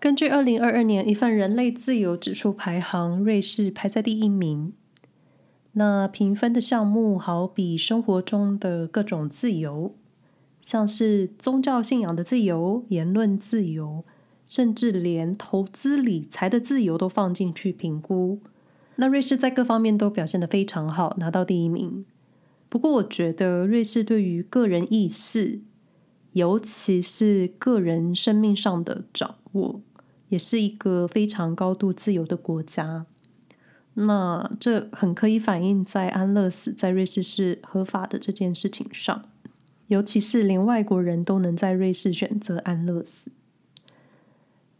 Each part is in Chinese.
根据二零二二年一份人类自由指数排行，瑞士排在第一名。那评分的项目好比生活中的各种自由，像是宗教信仰的自由、言论自由，甚至连投资理财的自由都放进去评估。那瑞士在各方面都表现得非常好，拿到第一名。不过，我觉得瑞士对于个人意识，尤其是个人生命上的掌握，也是一个非常高度自由的国家。那这很可以反映在安乐死在瑞士是合法的这件事情上，尤其是连外国人都能在瑞士选择安乐死。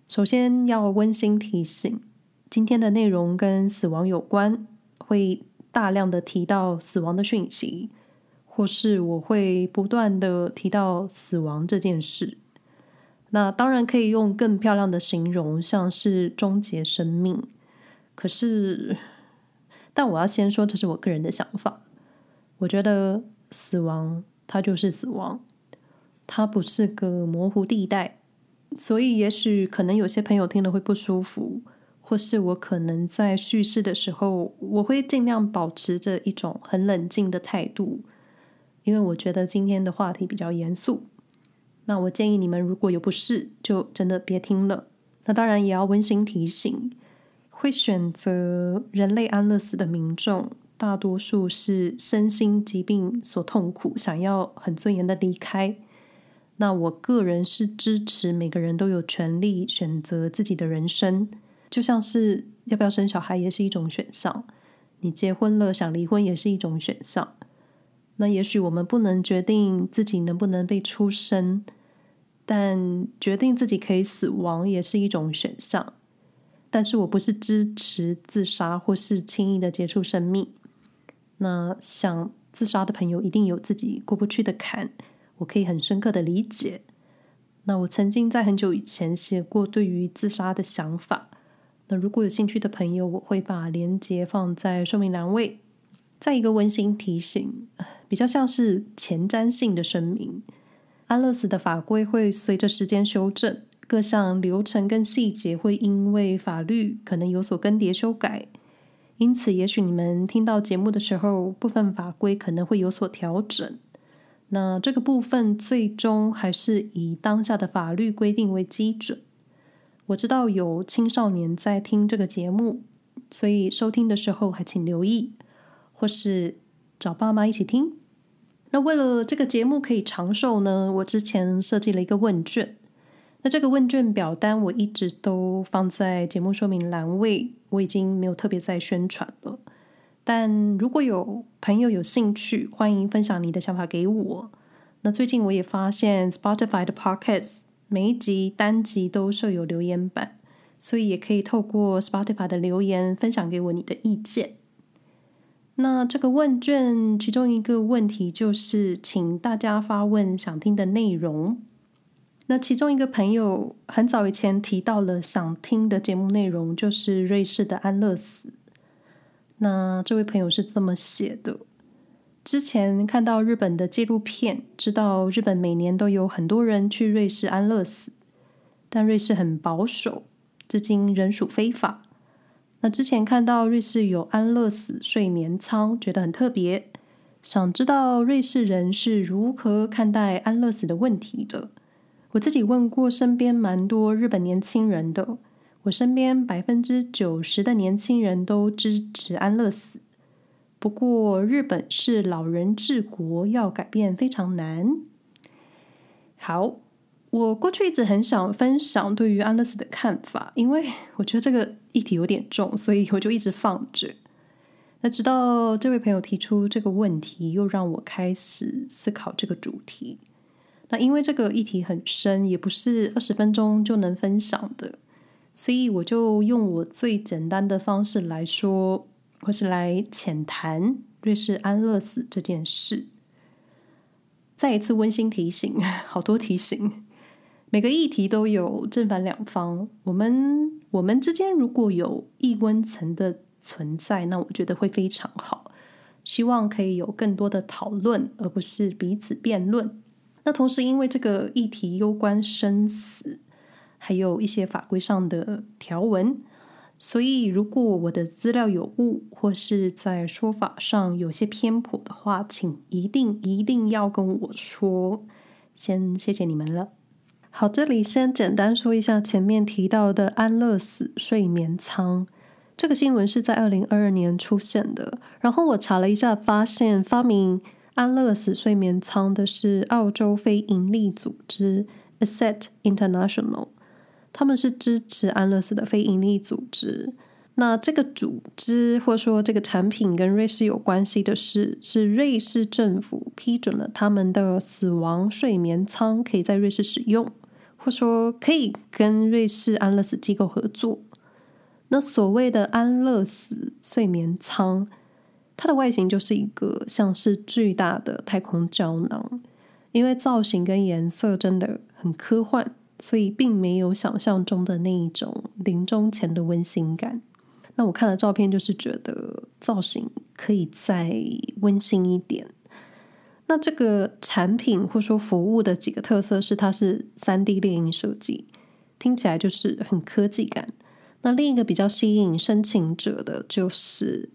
首先要温馨提醒，今天的内容跟死亡有关，会大量的提到死亡的讯息，或是我会不断的提到死亡这件事。那当然可以用更漂亮的形容，像是终结生命。可是，但我要先说，这是我个人的想法。我觉得死亡它就是死亡，它不是个模糊地带。所以，也许可能有些朋友听了会不舒服，或是我可能在叙事的时候，我会尽量保持着一种很冷静的态度，因为我觉得今天的话题比较严肃。那我建议你们如果有不适，就真的别听了。那当然也要温馨提醒。会选择人类安乐死的民众，大多数是身心疾病所痛苦，想要很尊严的离开。那我个人是支持每个人都有权利选择自己的人生，就像是要不要生小孩也是一种选项，你结婚了想离婚也是一种选项。那也许我们不能决定自己能不能被出生，但决定自己可以死亡也是一种选项。但是我不是支持自杀或是轻易的结束生命。那想自杀的朋友一定有自己过不去的坎，我可以很深刻的理解。那我曾经在很久以前写过对于自杀的想法。那如果有兴趣的朋友，我会把链接放在说明栏位。再一个温馨提醒，比较像是前瞻性的声明：安乐死的法规会随着时间修正。各项流程跟细节会因为法律可能有所更迭修改，因此也许你们听到节目的时候，部分法规可能会有所调整。那这个部分最终还是以当下的法律规定为基准。我知道有青少年在听这个节目，所以收听的时候还请留意，或是找爸妈一起听。那为了这个节目可以长寿呢，我之前设计了一个问卷。那这个问卷表单我一直都放在节目说明栏位，我已经没有特别在宣传了。但如果有朋友有兴趣，欢迎分享你的想法给我。那最近我也发现 Spotify 的 Podcast 每一集单集都设有留言板，所以也可以透过 Spotify 的留言分享给我你的意见。那这个问卷其中一个问题就是，请大家发问想听的内容。那其中一个朋友很早以前提到了想听的节目内容，就是瑞士的安乐死。那这位朋友是这么写的：之前看到日本的纪录片，知道日本每年都有很多人去瑞士安乐死，但瑞士很保守，至今仍属非法。那之前看到瑞士有安乐死睡眠舱，觉得很特别，想知道瑞士人是如何看待安乐死的问题的。我自己问过身边蛮多日本年轻人的，我身边百分之九十的年轻人都支持安乐死。不过日本是老人治国，要改变非常难。好，我过去一直很想分享对于安乐死的看法，因为我觉得这个议题有点重，所以我就一直放着。那直到这位朋友提出这个问题，又让我开始思考这个主题。那因为这个议题很深，也不是二十分钟就能分享的，所以我就用我最简单的方式来说，或是来浅谈瑞士安乐死这件事。再一次温馨提醒，好多提醒，每个议题都有正反两方。我们我们之间如果有异温层的存在，那我觉得会非常好。希望可以有更多的讨论，而不是彼此辩论。那同时，因为这个议题攸关生死，还有一些法规上的条文。所以，如果我的资料有误，或是在说法上有些偏颇的话，请一定一定要跟我说。先谢谢你们了。好，这里先简单说一下前面提到的安乐死睡眠舱。这个新闻是在二零二二年出现的。然后我查了一下，发现发明安乐死睡眠舱的是澳洲非营利组织 Asset International。他们是支持安乐死的非营利组织。那这个组织或说这个产品跟瑞士有关系的是，是瑞士政府批准了他们的死亡睡眠舱可以在瑞士使用，或说可以跟瑞士安乐死机构合作。那所谓的安乐死睡眠舱，它的外形就是一个像是巨大的太空胶囊，因为造型跟颜色真的很科幻。所以并没有想象中的那一种临终前的温馨感。那我看了照片，就是觉得造型可以再温馨一点。那这个产品或说服务的几个特色是，它是三 D 列印设计，听起来就是很科技感。那另一个比较吸引申请者的就是，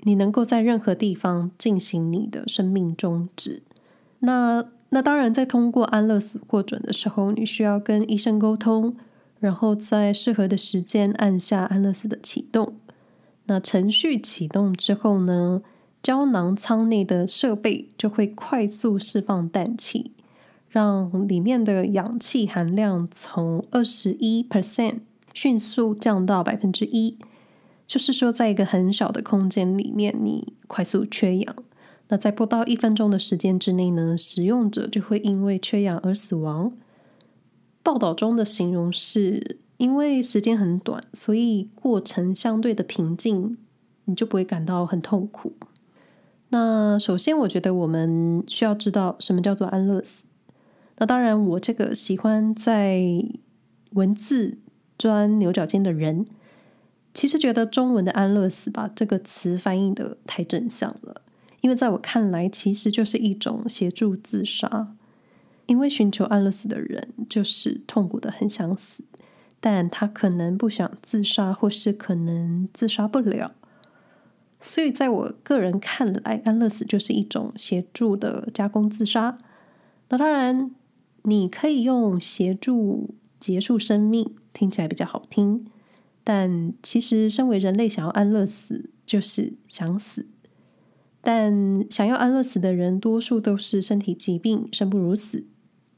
你能够在任何地方进行你的生命终止。那那当然，在通过安乐死获准的时候，你需要跟医生沟通，然后在适合的时间按下安乐死的启动。那程序启动之后呢，胶囊舱内的设备就会快速释放氮气，让里面的氧气含量从二十一 percent 迅速降到百分之一。就是说，在一个很小的空间里面，你快速缺氧。那在不到一分钟的时间之内呢，使用者就会因为缺氧而死亡。报道中的形容是因为时间很短，所以过程相对的平静，你就不会感到很痛苦。那首先，我觉得我们需要知道什么叫做安乐死。那当然，我这个喜欢在文字钻牛角尖的人，其实觉得中文的安乐死把这个词翻译的太正向了。因为在我看来，其实就是一种协助自杀。因为寻求安乐死的人就是痛苦的很想死，但他可能不想自杀，或是可能自杀不了。所以在我个人看来，安乐死就是一种协助的加工自杀。那当然，你可以用协助结束生命，听起来比较好听。但其实，身为人类，想要安乐死就是想死。但想要安乐死的人，多数都是身体疾病，生不如死。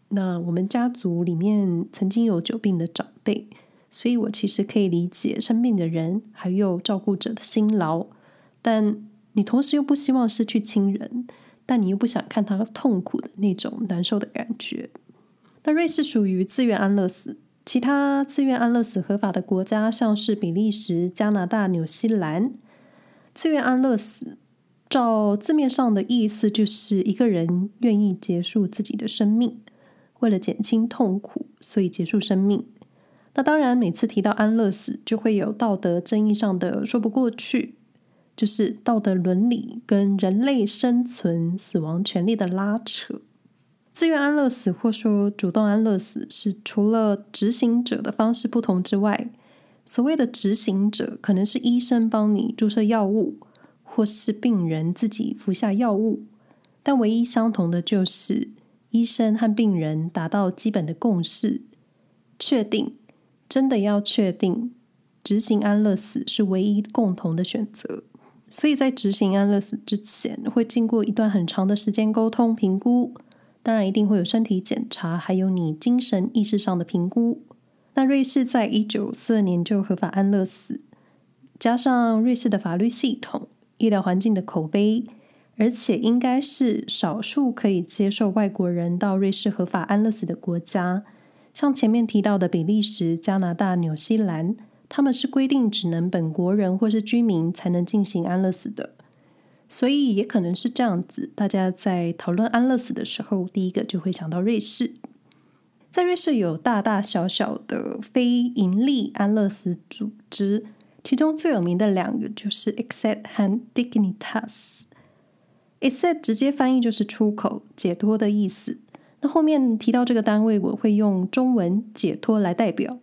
那我们家族里面曾经有久病的长辈，所以我其实可以理解生病的人还有照顾者的辛劳。但你同时又不希望失去亲人，但你又不想看他痛苦的那种难受的感觉。那瑞士属于自愿安乐死，其他自愿安乐死合法的国家像是比利时、加拿大、纽西兰，自愿安乐死。照字面上的意思，就是一个人愿意结束自己的生命，为了减轻痛苦，所以结束生命。那当然，每次提到安乐死，就会有道德争议上的说不过去，就是道德伦理跟人类生存、死亡权利的拉扯。自愿安乐死或说主动安乐死，是除了执行者的方式不同之外，所谓的执行者可能是医生帮你注射药物。或是病人自己服下药物，但唯一相同的就是医生和病人达到基本的共识，确定真的要确定执行安乐死是唯一共同的选择。所以在执行安乐死之前，会经过一段很长的时间沟通评估，当然一定会有身体检查，还有你精神意识上的评估。那瑞士在一九四二年就合法安乐死，加上瑞士的法律系统。医疗环境的口碑，而且应该是少数可以接受外国人到瑞士合法安乐死的国家。像前面提到的比利时、加拿大、纽西兰，他们是规定只能本国人或是居民才能进行安乐死的。所以也可能是这样子，大家在讨论安乐死的时候，第一个就会想到瑞士。在瑞士有大大小小的非营利安乐死组织。其中最有名的两个就是 Access 和 Dignitas。Access 直接翻译就是出口、解脱的意思。那后面提到这个单位，我会用中文解脱来代表。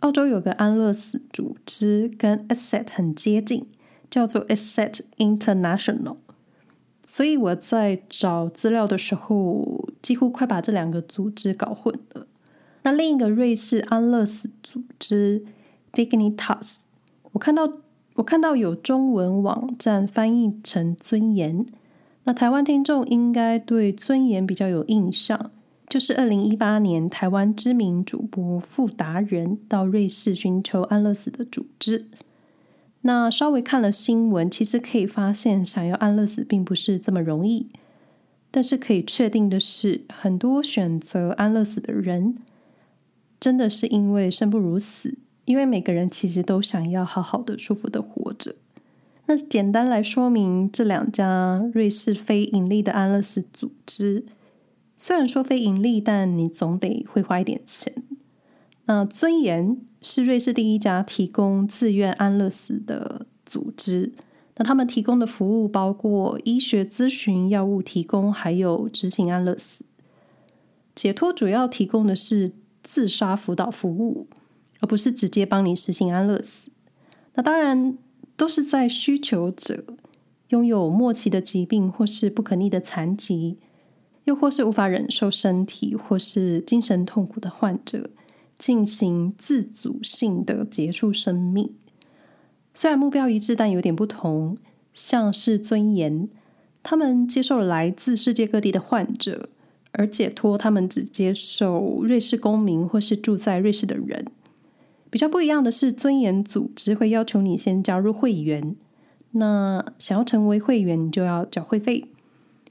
澳洲有个安乐死组织跟 ASSET 很接近，叫做 ASSET International。所以我在找资料的时候，几乎快把这两个组织搞混了。那另一个瑞士安乐死组织 Dignitas，我看到我看到有中文网站翻译成尊严。那台湾听众应该对尊严比较有印象，就是二零一八年台湾知名主播傅达人到瑞士寻求安乐死的组织。那稍微看了新闻，其实可以发现，想要安乐死并不是这么容易。但是可以确定的是，很多选择安乐死的人，真的是因为生不如死，因为每个人其实都想要好好的、舒服的活着。那简单来说明这两家瑞士非盈利的安乐死组织，虽然说非盈利，但你总得会花一点钱。那尊严是瑞士第一家提供自愿安乐死的组织。那他们提供的服务包括医学咨询、药物提供，还有执行安乐死。解脱主要提供的是自杀辅导服务，而不是直接帮你实行安乐死。那当然。都是在需求者拥有末期的疾病，或是不可逆的残疾，又或是无法忍受身体或是精神痛苦的患者，进行自主性的结束生命。虽然目标一致，但有点不同。像是尊严，他们接受来自世界各地的患者，而解脱他们只接受瑞士公民或是住在瑞士的人。比较不一样的是，尊严组织会要求你先加入会员。那想要成为会员，你就要缴会费。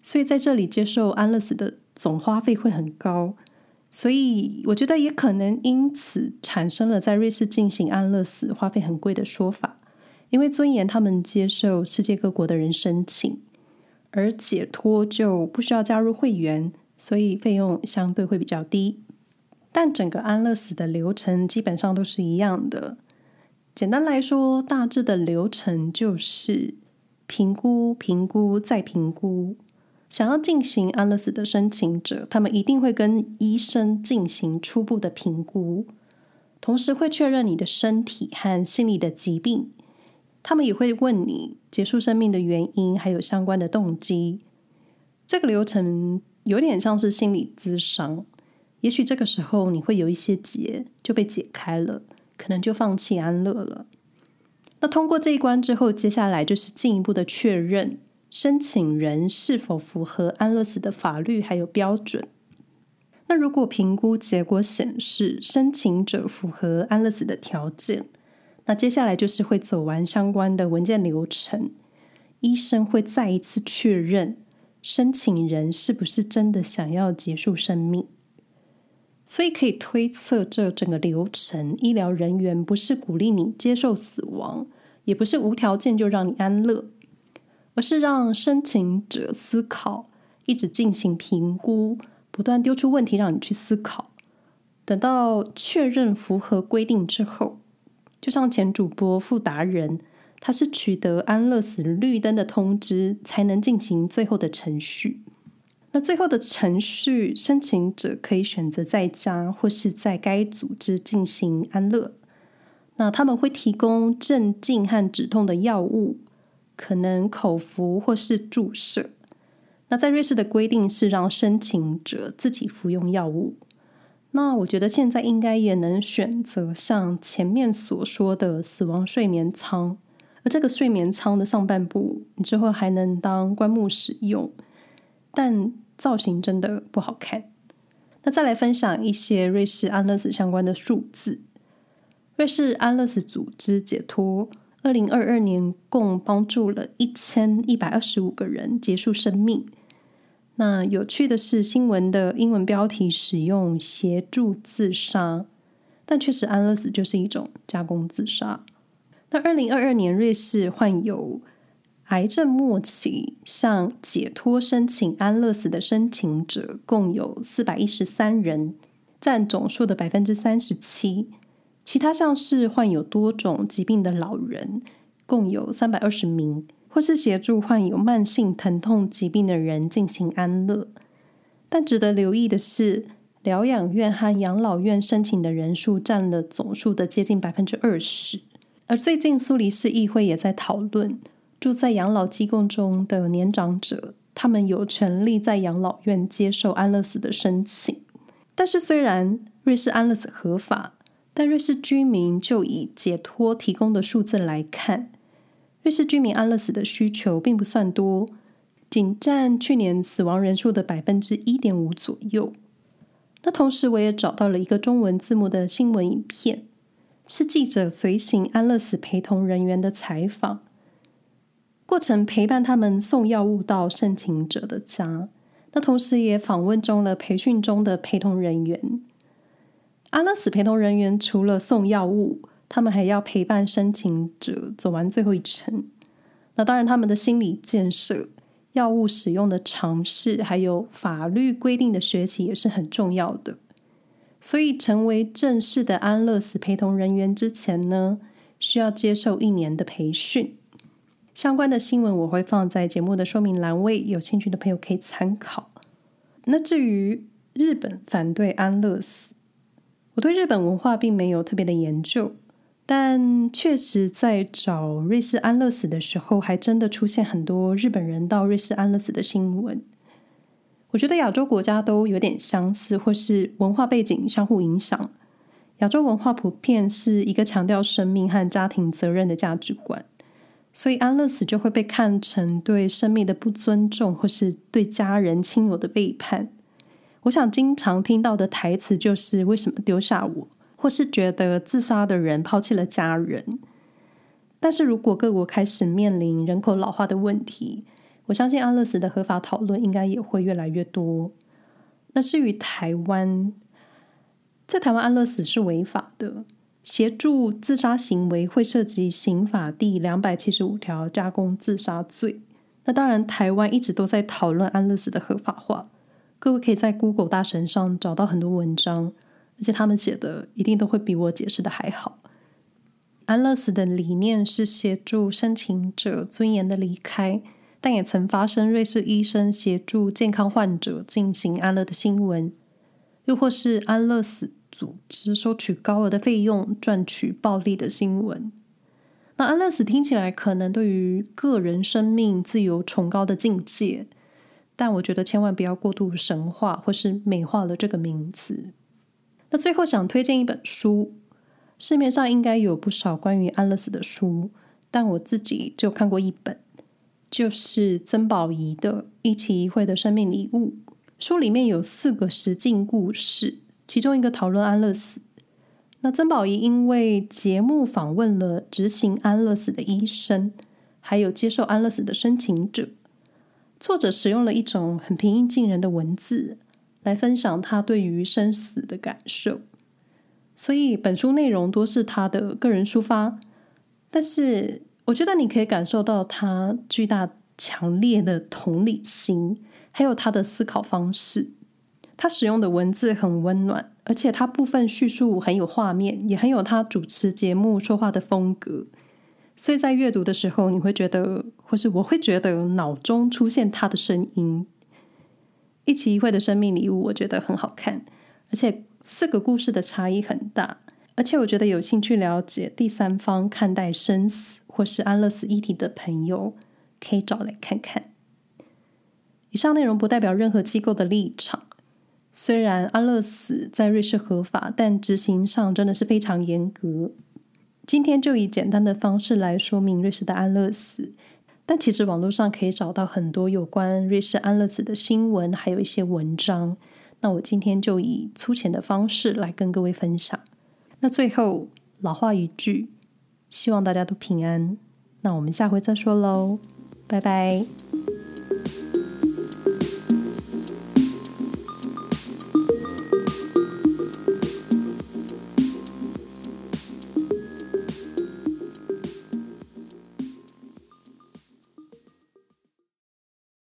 所以在这里接受安乐死的总花费会很高。所以我觉得也可能因此产生了在瑞士进行安乐死花费很贵的说法。因为尊严他们接受世界各国的人申请，而解脱就不需要加入会员，所以费用相对会比较低。但整个安乐死的流程基本上都是一样的。简单来说，大致的流程就是评估、评估再评估。想要进行安乐死的申请者，他们一定会跟医生进行初步的评估，同时会确认你的身体和心理的疾病。他们也会问你结束生命的原因，还有相关的动机。这个流程有点像是心理咨商。也许这个时候你会有一些结就被解开了，可能就放弃安乐了。那通过这一关之后，接下来就是进一步的确认申请人是否符合安乐死的法律还有标准。那如果评估结果显示申请者符合安乐死的条件，那接下来就是会走完相关的文件流程，医生会再一次确认申请人是不是真的想要结束生命。所以可以推测，这整个流程，医疗人员不是鼓励你接受死亡，也不是无条件就让你安乐，而是让申请者思考，一直进行评估，不断丢出问题让你去思考。等到确认符合规定之后，就像前主播傅达仁，他是取得安乐死绿灯的通知，才能进行最后的程序。那最后的程序，申请者可以选择在家或是在该组织进行安乐。那他们会提供镇静和止痛的药物，可能口服或是注射。那在瑞士的规定是让申请者自己服用药物。那我觉得现在应该也能选择像前面所说的死亡睡眠舱，而这个睡眠舱的上半部，你之后还能当棺木使用，但。造型真的不好看。那再来分享一些瑞士安乐死相关的数字。瑞士安乐死组织解脱，二零二二年共帮助了一千一百二十五个人结束生命。那有趣的是，新闻的英文标题使用“协助自杀”，但确实安乐死就是一种加工自杀。那二零二二年，瑞士患有癌症末期向解脱申请安乐死的申请者共有四百一十三人，占总数的百分之三十七。其他像是患有多种疾病的老人，共有三百二十名，或是协助患有慢性疼痛疾病的人进行安乐。但值得留意的是，疗养院和养老院申请的人数占了总数的接近百分之二十。而最近苏黎世议会也在讨论，住在养老机构中的年长者，他们有权利在养老院接受安乐死的申请。但是，虽然瑞士安乐死合法，但瑞士居民就以解脱提供的数字来看，瑞士居民安乐死的需求并不算多，仅占去年死亡人数的百分之一点五左右。那同时，我也找到了一个中文字幕的新闻影片，是记者随行安乐死陪同人员的采访，过程陪伴他们送药物到申请者的家。那同时也访问中了培训中的陪同人员。安乐死陪同人员除了送药物，他们还要陪伴申请者走完最后一程。那当然，他们的心理建设、药物使用的常识，还有法律规定的学习也是很重要的。所以，成为正式的安乐死陪同人员之前呢，需要接受一年的培训。相关的新闻我会放在节目的说明栏位，有兴趣的朋友可以参考。那至于日本反对安乐死，我对日本文化并没有特别的研究，但确实在找瑞士安乐死的时候，还真的出现很多日本人到瑞士安乐死的新闻。我觉得亚洲国家都有点相似，或是文化背景相互影响。亚洲文化普遍是一个强调生命和家庭责任的价值观。所以安乐死就会被看成对生命的不尊重，或是对家人亲友的背叛。我想经常听到的台词就是“为什么丢下我”，或是觉得自杀的人抛弃了家人。但是如果各国开始面临人口老化的问题，我相信安乐死的合法讨论应该也会越来越多。那至于台湾，在台湾安乐死是违法的。协助自杀行为会涉及刑法第两百七十五条加工自杀罪。那当然，台湾一直都在讨论安乐死的合法化。各位可以在 Google 大神上找到很多文章，而且他们写的一定都会比我解释的还好。安乐死的理念是协助申请者尊严的离开，但也曾发生瑞士医生协助健康患者进行安乐的新闻，又或是安乐死。组织收取高额的费用赚取暴利的新闻。那安乐死听起来可能对于个人生命自由崇高的境界，但我觉得千万不要过度神化或是美化了这个名词。那最后想推荐一本书，市面上应该有不少关于安乐死的书，但我自己就看过一本，就是曾宝仪的《一期一会的生命礼物》。书里面有四个实境故事。其中一个讨论安乐死，那曾宝仪因为节目访问了执行安乐死的医生，还有接受安乐死的申请者，作者使用了一种很平易近人的文字来分享他对于生死的感受，所以本书内容多是他的个人抒发，但是我觉得你可以感受到他巨大强烈的同理心，还有他的思考方式。他使用的文字很温暖，而且他部分叙述很有画面，也很有他主持节目说话的风格。所以在阅读的时候，你会觉得，或是我会觉得，脑中出现他的声音。一期一会的生命礼物，我觉得很好看，而且四个故事的差异很大。而且我觉得有兴趣了解第三方看待生死或是安乐死议题的朋友，可以找来看看。以上内容不代表任何机构的立场。虽然安乐死在瑞士合法，但执行上真的是非常严格。今天就以简单的方式来说明瑞士的安乐死，但其实网络上可以找到很多有关瑞士安乐死的新闻，还有一些文章。那我今天就以粗浅的方式来跟各位分享。那最后老话一句，希望大家都平安。那我们下回再说喽，拜拜。